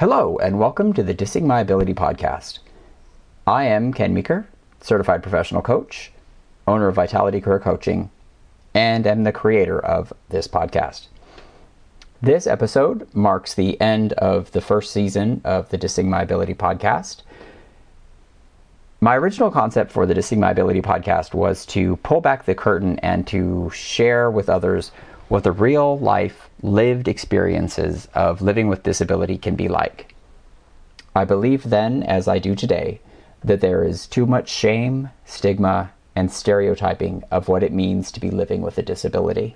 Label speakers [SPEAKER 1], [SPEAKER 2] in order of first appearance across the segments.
[SPEAKER 1] Hello, and welcome to the Dissing My Ability podcast. I am Ken Meeker, certified professional coach, owner of Vitality Career Coaching, and am the creator of this podcast. This episode marks the end of the first season of the Dissing My Ability podcast. My original concept for the Dissing My Ability podcast was to pull back the curtain and to share with others what the real life lived experiences of living with disability can be like. I believe then, as I do today, that there is too much shame, stigma, and stereotyping of what it means to be living with a disability.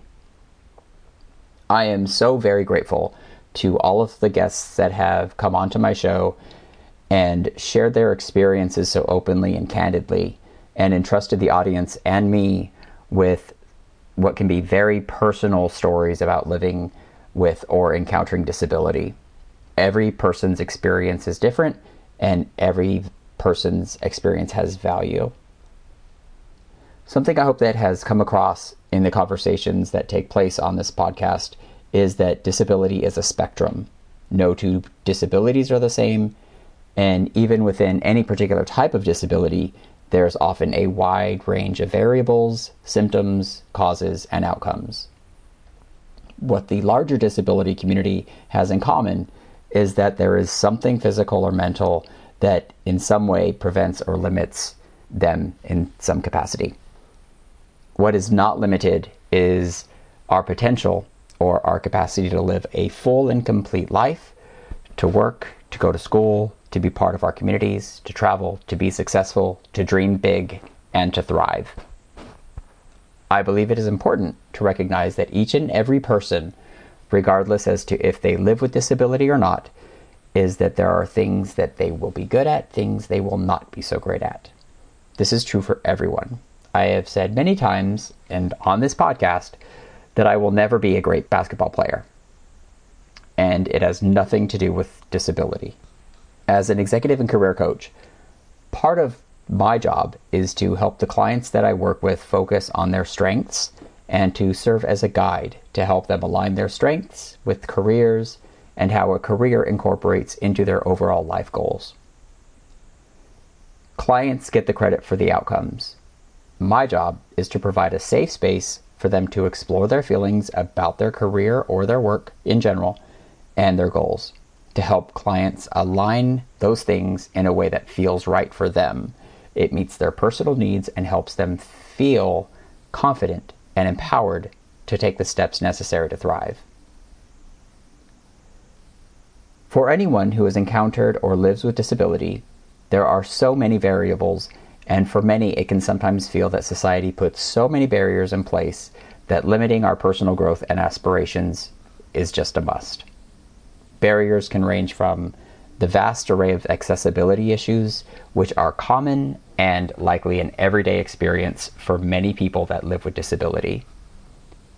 [SPEAKER 1] I am so very grateful to all of the guests that have come onto my show and shared their experiences so openly and candidly and entrusted the audience and me with what can be very personal stories about living with or encountering disability. Every person's experience is different, and every person's experience has value. Something I hope that has come across in the conversations that take place on this podcast is that disability is a spectrum. No two disabilities are the same, and even within any particular type of disability, there's often a wide range of variables, symptoms, causes, and outcomes. What the larger disability community has in common is that there is something physical or mental that in some way prevents or limits them in some capacity. What is not limited is our potential or our capacity to live a full and complete life, to work, to go to school, to be part of our communities, to travel, to be successful, to dream big, and to thrive. I believe it is important to recognize that each and every person, regardless as to if they live with disability or not, is that there are things that they will be good at, things they will not be so great at. This is true for everyone. I have said many times, and on this podcast, that I will never be a great basketball player. And it has nothing to do with disability as an executive and career coach, part of my job is to help the clients that I work with focus on their strengths and to serve as a guide to help them align their strengths with careers and how a career incorporates into their overall life goals. Clients get the credit for the outcomes. My job is to provide a safe space for them to explore their feelings about their career or their work in general and their goals to help clients align those things in a way that feels right for them. It meets their personal needs and helps them feel confident and empowered to take the steps necessary to thrive. For anyone who has encountered or lives with disability, there are so many variables, and for many, it can sometimes feel that society puts so many barriers in place that limiting our personal growth and aspirations is just a must barriers can range from the vast array of accessibility issues, which are common and likely an everyday experience for many people that live with disability.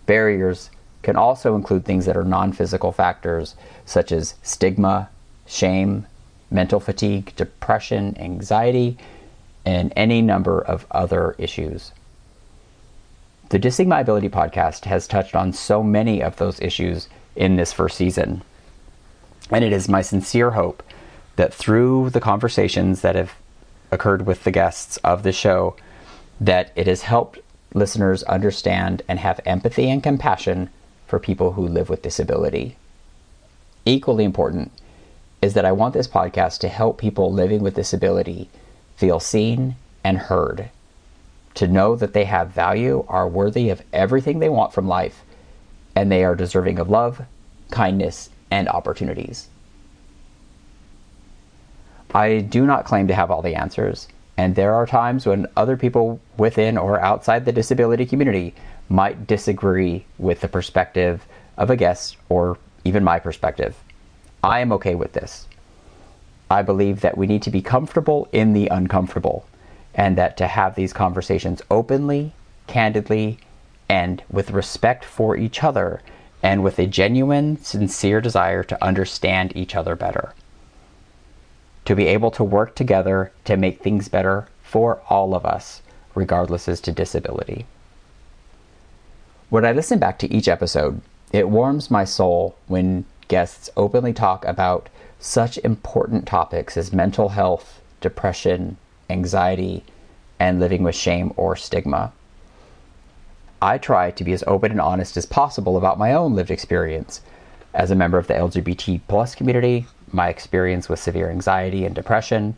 [SPEAKER 1] Barriers can also include things that are non physical factors, such as stigma, shame, mental fatigue, depression, anxiety, and any number of other issues. The Dissing My Ability podcast has touched on so many of those issues in this first season. And it is my sincere hope that through the conversations that have occurred with the guests of the show, that it has helped listeners understand and have empathy and compassion for people who live with disability. Equally important is that I want this podcast to help people living with disability feel seen and heard, to know that they have value, are worthy of everything they want from life, and they are deserving of love, kindness, and opportunities. I do not claim to have all the answers, and there are times when other people within or outside the disability community might disagree with the perspective of a guest or even my perspective. I am okay with this. I believe that we need to be comfortable in the uncomfortable, and that to have these conversations openly, candidly, and with respect for each other and with a genuine, sincere desire to understand each other better. To be able to work together to make things better for all of us, regardless as to disability. When I listen back to each episode, it warms my soul when guests openly talk about such important topics as mental health, depression, anxiety, and living with shame or stigma. I try to be as open and honest as possible about my own lived experience as a member of the LGBT plus community, my experience with severe anxiety and depression,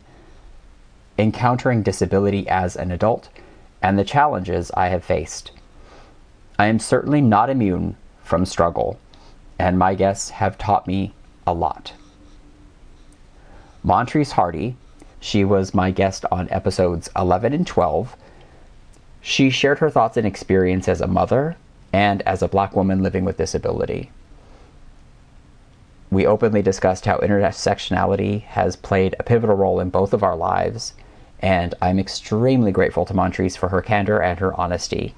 [SPEAKER 1] encountering disability as an adult, and the challenges I have faced. I am certainly not immune from struggle, and my guests have taught me a lot. Montrese Hardy, she was my guest on episodes 11 and 12. She shared her thoughts and experience as a mother and as a black woman living with disability. We openly discussed how intersectionality has played a pivotal role in both of our lives, and I'm extremely grateful to Montrese for her candor and her honesty.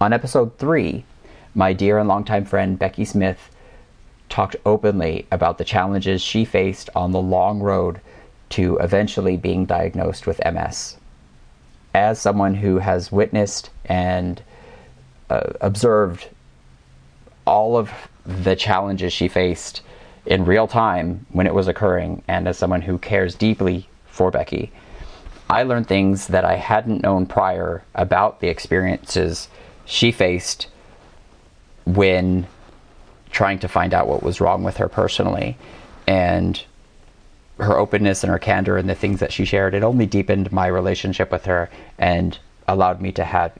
[SPEAKER 1] On episode 3, my dear and longtime friend Becky Smith talked openly about the challenges she faced on the long road to eventually being diagnosed with MS. As someone who has witnessed and uh, observed all of the challenges she faced in real time when it was occurring, and as someone who cares deeply for Becky, I learned things that I hadn't known prior about the experiences she faced when trying to find out what was wrong with her personally. And her openness and her candor and the things that she shared, it only deepened my relationship with her and allowed me to have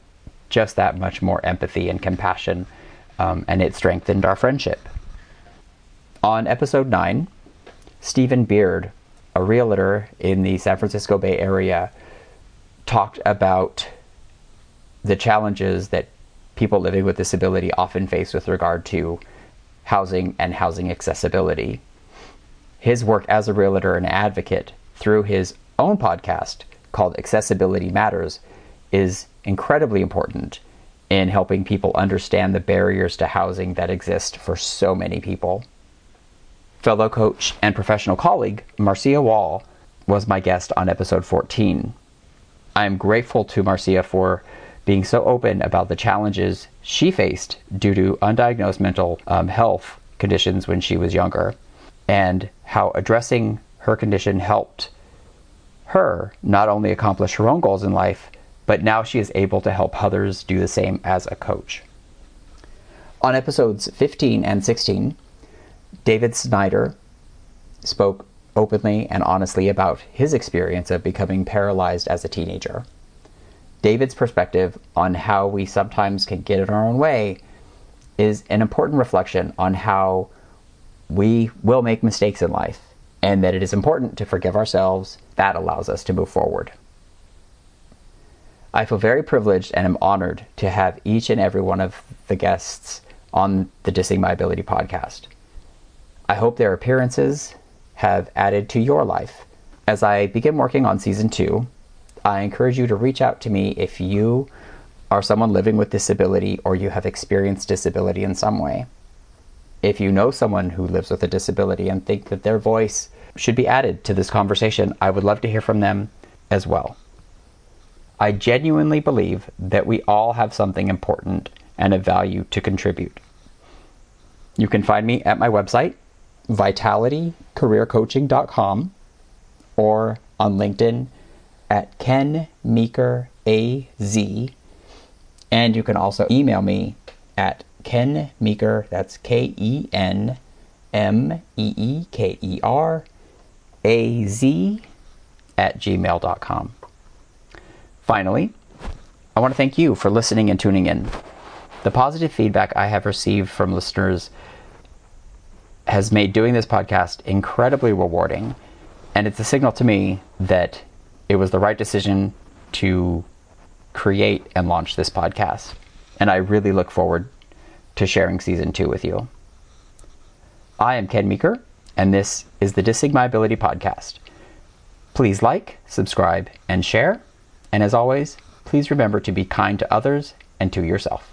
[SPEAKER 1] just that much more empathy and compassion. Um, and it strengthened our friendship. On episode 9, Stephen Beard, a realtor in the San Francisco Bay Area, talked about the challenges that people living with disability often face with regard to housing and housing accessibility. His work as a realtor and advocate through his own podcast called Accessibility Matters is incredibly important in helping people understand the barriers to housing that exist for so many people. Fellow coach and professional colleague Marcia Wall was my guest on episode 14. I am grateful to Marcia for being so open about the challenges she faced due to undiagnosed mental um, health conditions when she was younger, and how addressing her condition helped her not only accomplish her own goals in life, but now she is able to help others do the same as a coach. On episodes 15 and 16, David Snyder spoke openly and honestly about his experience of becoming paralyzed as a teenager. David's perspective on how we sometimes can get in our own way is an important reflection on how we will make mistakes in life and that it is important to forgive ourselves. That allows us to move forward. I feel very privileged and am honored to have each and every one of the guests on the Dissing My Ability podcast. I hope their appearances have added to your life. As I begin working on season two, I encourage you to reach out to me if you are someone living with disability or you have experienced disability in some way. If you know someone who lives with a disability and think that their voice should be added to this conversation, I would love to hear from them as well. I genuinely believe that we all have something important and of value to contribute. You can find me at my website, vitalitycareercoaching.com, or on LinkedIn at Ken Meeker AZ. And you can also email me at Ken Meeker, that's K E N M E E K E R A Z at gmail.com. Finally, I want to thank you for listening and tuning in. The positive feedback I have received from listeners has made doing this podcast incredibly rewarding, and it's a signal to me that it was the right decision to create and launch this podcast. And I really look forward to sharing season two with you. I am Ken Meeker, and this is the Dissing podcast. Please like, subscribe, and share. And as always, please remember to be kind to others and to yourself.